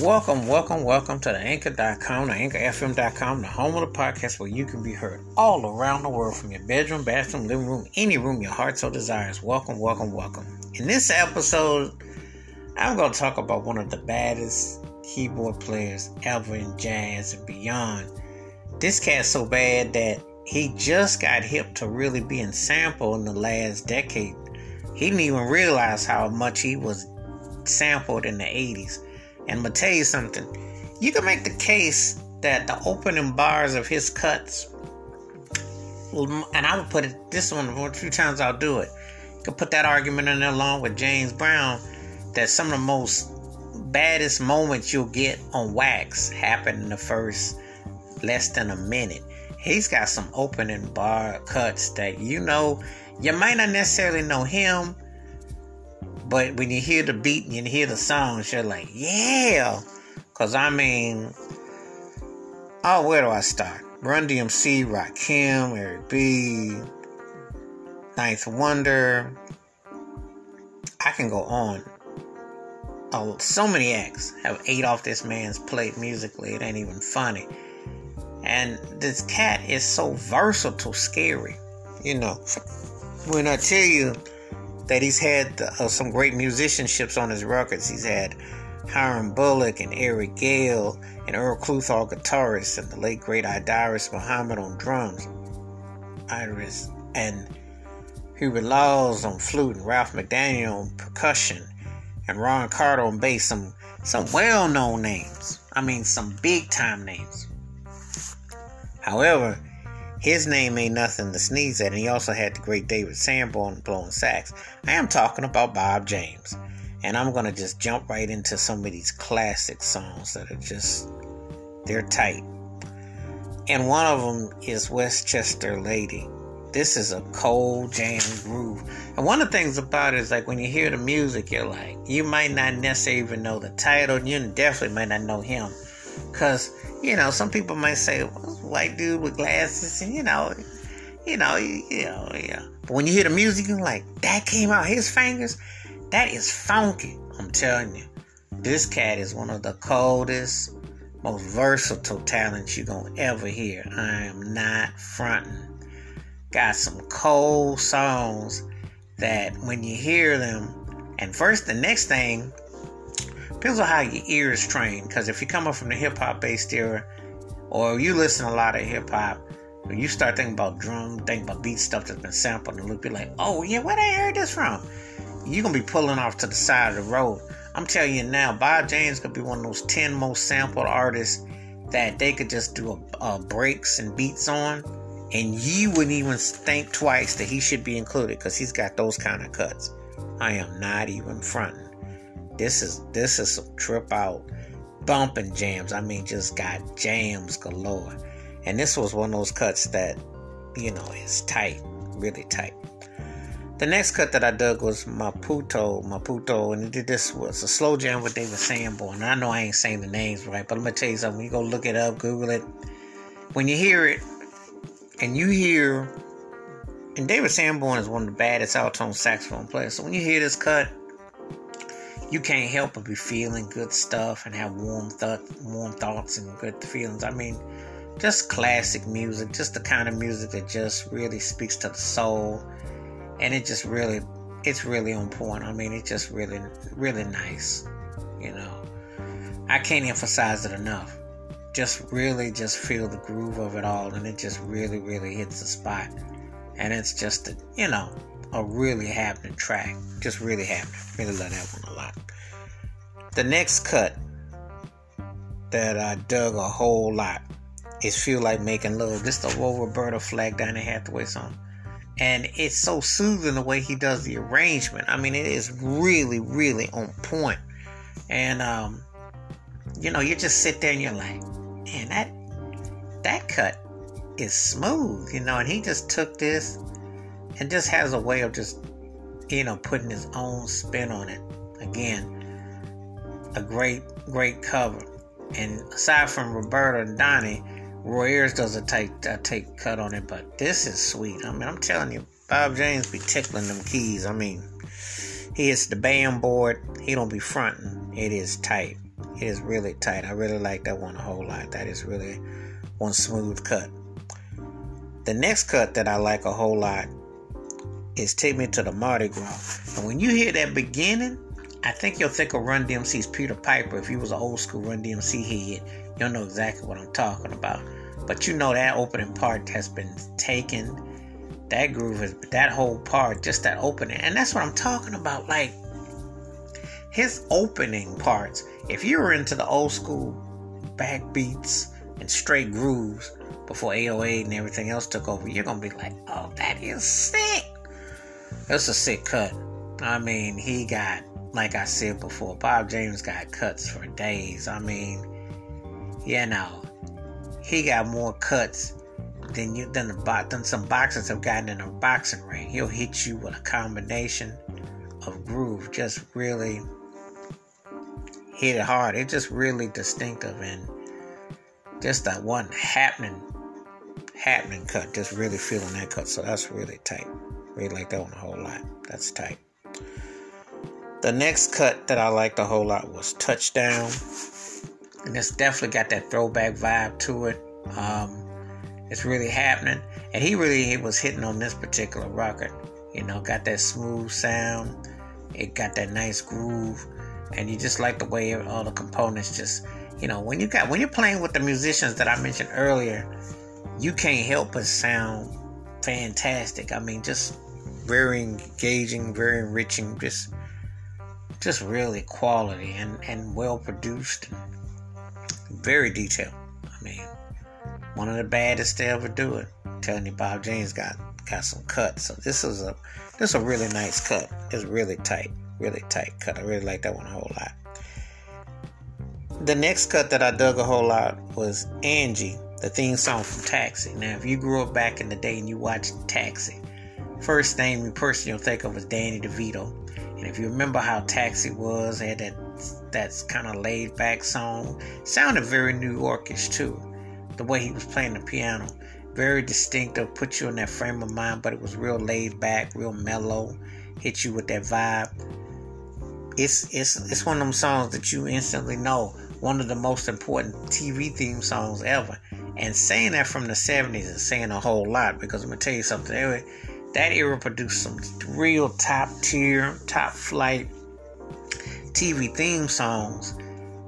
Welcome, welcome, welcome to the anchor.com, the anchorfm.com, the home of the podcast where you can be heard all around the world from your bedroom, bathroom, living room, any room your heart so desires. Welcome, welcome, welcome. In this episode, I'm going to talk about one of the baddest keyboard players ever in jazz and beyond. This cat's so bad that he just got hip to really being sampled in the last decade. He didn't even realize how much he was sampled in the 80s. And I'm gonna tell you something. You can make the case that the opening bars of his cuts, and I would put it this one a few times. I'll do it. You can put that argument in there along with James Brown that some of the most baddest moments you'll get on wax happen in the first less than a minute. He's got some opening bar cuts that you know you might not necessarily know him, but when you hear the beat and you hear the songs, you're like, yeah. Because I mean, oh, where do I start? Run DMC, Rakim, Eric B, Ninth Wonder. I can go on. Oh, so many acts have ate off this man's plate musically. It ain't even funny. And this cat is so versatile, scary. You know, when I tell you that he's had uh, some great musicianships on his records. He's had Hiram Bullock and Eric Gale and Earl Klugh guitarists and the late great Idris Muhammad on drums. Iris and Hubert Laws on flute and Ralph MacDonald on percussion and Ron Carter on bass. Some some well known names. I mean some big time names. However, his name ain't nothing to sneeze at, and he also had the great David Sanborn blowing sax. I am talking about Bob James, and I'm gonna just jump right into some of these classic songs that are just they're tight. And one of them is Westchester Lady. This is a cold jam groove. And one of the things about it is like when you hear the music, you're like, you might not necessarily even know the title, and you definitely might not know him. Because, you know, some people might say, well, white dude with glasses, and you know, you know, you, know, yeah. But when you hear the music, you're like, that came out his fingers. That is funky. I'm telling you, this cat is one of the coldest, most versatile talents you're gonna ever hear. I am not fronting. Got some cold songs that when you hear them, and first the next thing depends on how your ears trained. Because if you come up from the hip hop based era, or you listen a lot of hip hop, you start thinking about drum, think about beat stuff that's been sampled and loop, you're like, oh yeah, where they heard this from? You're gonna be pulling off to the side of the road. I'm telling you now, Bob James could be one of those 10 most sampled artists that they could just do a, a breaks and beats on, and you wouldn't even think twice that he should be included because he's got those kind of cuts. I am not even fronting. This is this is some trip out bumping jams. I mean, just got jams galore. And this was one of those cuts that, you know, is tight, really tight. The next cut that I dug was Maputo, Maputo, and this was a slow jam with David Sanborn. And I know I ain't saying the names right, but I'm gonna tell you something. You go look it up, Google it. When you hear it, and you hear, and David Sanborn is one of the baddest alto saxophone players. So when you hear this cut, you can't help but be feeling good stuff and have warm th- warm thoughts and good feelings. I mean, just classic music, just the kind of music that just really speaks to the soul, and it just really, it's really on point. I mean, it's just really, really nice. You know, I can't emphasize it enough. Just really, just feel the groove of it all, and it just really, really hits the spot. And it's just, a, you know, a really happening track. Just really happening. Really love that one a lot. The next cut that I dug a whole lot is Feel Like Making Love. This the old Roberta Flack Donny Hathaway song. And it's so soothing the way he does the arrangement. I mean, it is really, really on point. And um, you know, you just sit there and you're like, man, that that cut is smooth, you know, and he just took this and just has a way of just, you know, putting his own spin on it. Again, a great, great cover. And aside from Roberta and Donny, Roy does a take a take cut on it, but this is sweet. I mean, I'm telling you, Bob James be tickling them keys. I mean, he hits the band board. He don't be fronting. It is tight. It is really tight. I really like that one a whole lot. That is really one smooth cut. The next cut that I like a whole lot is Take Me to the Mardi Gras. And when you hear that beginning, I think you'll think of Run DMC's Peter Piper. If you was an old school Run DMC head, you'll know exactly what I'm talking about. But you know that opening part has been taken. That groove is that whole part, just that opening, and that's what I'm talking about. Like his opening parts. If you were into the old school backbeats and straight grooves before AOA and everything else took over, you're gonna be like, "Oh, that is sick." That's a sick cut. I mean, he got, like I said before, Bob James got cuts for days. I mean, you know, he got more cuts than you than the than some boxers have gotten in a boxing ring. He'll hit you with a combination of groove, just really hit it hard. It's just really distinctive and just that one happening happening cut. Just really feeling that cut. So that's really tight. Really like that one a whole lot. That's tight. The next cut that I liked a whole lot was Touchdown. And it's definitely got that throwback vibe to it. Um, it's really happening. And he really he was hitting on this particular record. You know, got that smooth sound. It got that nice groove. And you just like the way all the components just you know, when you got when you're playing with the musicians that I mentioned earlier, you can't help but sound fantastic. I mean, just very engaging, very enriching, just just really quality and, and well produced very detailed. I mean, one of the baddest to ever do it. I'm telling you, Bob James got got some cuts. So this is a this is a really nice cut. It's really tight, really tight cut. I really like that one a whole lot. The next cut that I dug a whole lot was Angie the theme song from Taxi. Now, if you grew up back in the day and you watched Taxi, first name you person you'll think of is Danny DeVito. And if you remember how Taxi was, had that that kind of laid back song. Sounded very New Yorkish too. The way he was playing the piano. Very distinctive, put you in that frame of mind, but it was real laid back, real mellow, hit you with that vibe. It's it's it's one of them songs that you instantly know. One of the most important TV theme songs ever. And saying that from the 70s is saying a whole lot because I'm going to tell you something. Anyway, That era produced some real top tier, top flight TV theme songs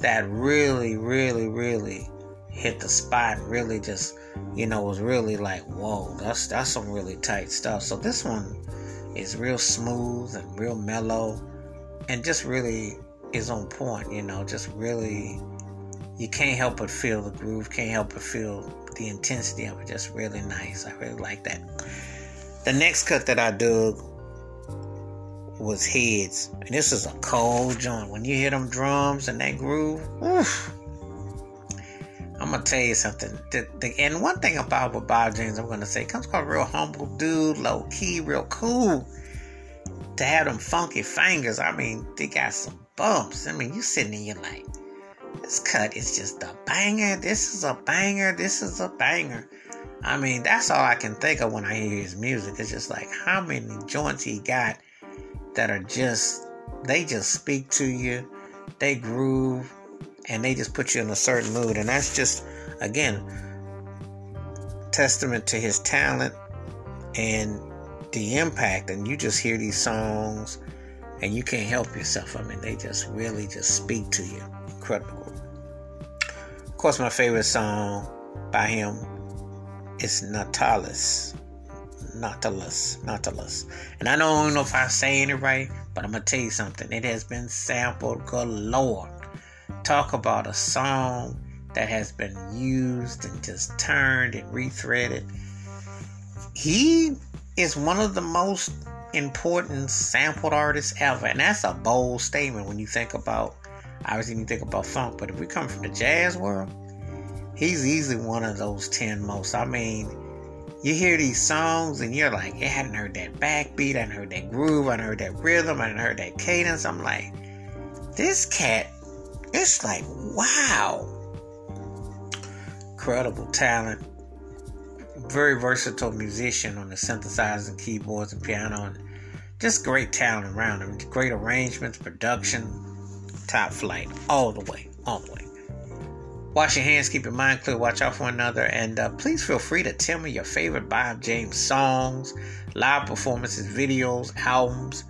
that really, really, really hit the spot really just, you know, was really like, whoa, that's that's some really tight stuff. So this one is real smooth and real mellow and just really is on point, you know, just really you can't help but feel the groove, can't help but feel the intensity of it. Just really nice. I really like that. The next cut that I dug was Heads. And this is a cold joint. When you hear them drums and that groove, oof. I'm gonna tell you something. The, the, and one thing about what Bob James I'm gonna say comes from a real humble dude, low key, real cool. To have them funky fingers, I mean, they got some bumps. I mean, you sitting there, you're like, this cut is just a banger. This is a banger. This is a banger. I mean, that's all I can think of when I hear his music. It's just like how many joints he got that are just, they just speak to you, they groove, and they just put you in a certain mood. And that's just, again, testament to his talent and the impact. And you just hear these songs and you can't help yourself. I mean, they just really just speak to you. Incredible course, my favorite song by him is Nautilus. Nautilus. Nautilus. And I don't know if I'm saying it right, but I'm going to tell you something. It has been sampled galore. Talk about a song that has been used and just turned and rethreaded. He is one of the most important sampled artists ever. And that's a bold statement when you think about Obviously, you think about funk, but if we come from the jazz world, he's easily one of those 10 most. I mean, you hear these songs and you're like, I hadn't heard that backbeat, I hadn't heard that groove, I hadn't heard that rhythm, I hadn't heard that cadence. I'm like, this cat, it's like, wow. Incredible talent. Very versatile musician on the synthesizers and keyboards and piano, and just great talent around him. Great arrangements, production, top flight all the way. all the way. Wash your hands, keep your mind clear, watch out for another, and uh, please feel free to tell me your favorite Bob James songs, live performances, videos, albums.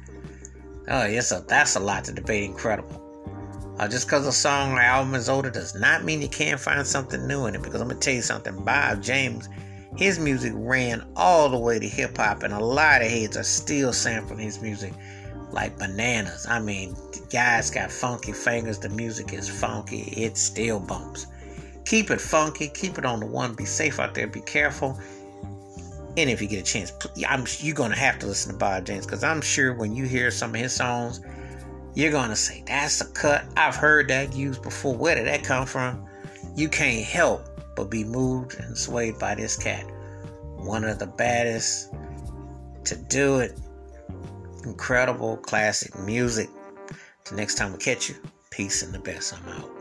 Oh, yes, a, that's a lot to debate. Incredible. Uh, just because a song or album is older does not mean you can't find something new in it. Because I'm gonna tell you something, Bob James, his music ran all the way to hip hop, and a lot of heads are still sampling his music like bananas. I mean, the guy's got funky fingers. The music is funky. It still bumps. Keep it funky. Keep it on the one. Be safe out there. Be careful. And if you get a chance, I'm you're gonna have to listen to Bob James because I'm sure when you hear some of his songs, you're gonna say that's a cut. I've heard that used before. Where did that come from? You can't help but be moved and swayed by this cat. One of the baddest to do it. Incredible classic music. Till next time we catch you, peace and the best. I'm out.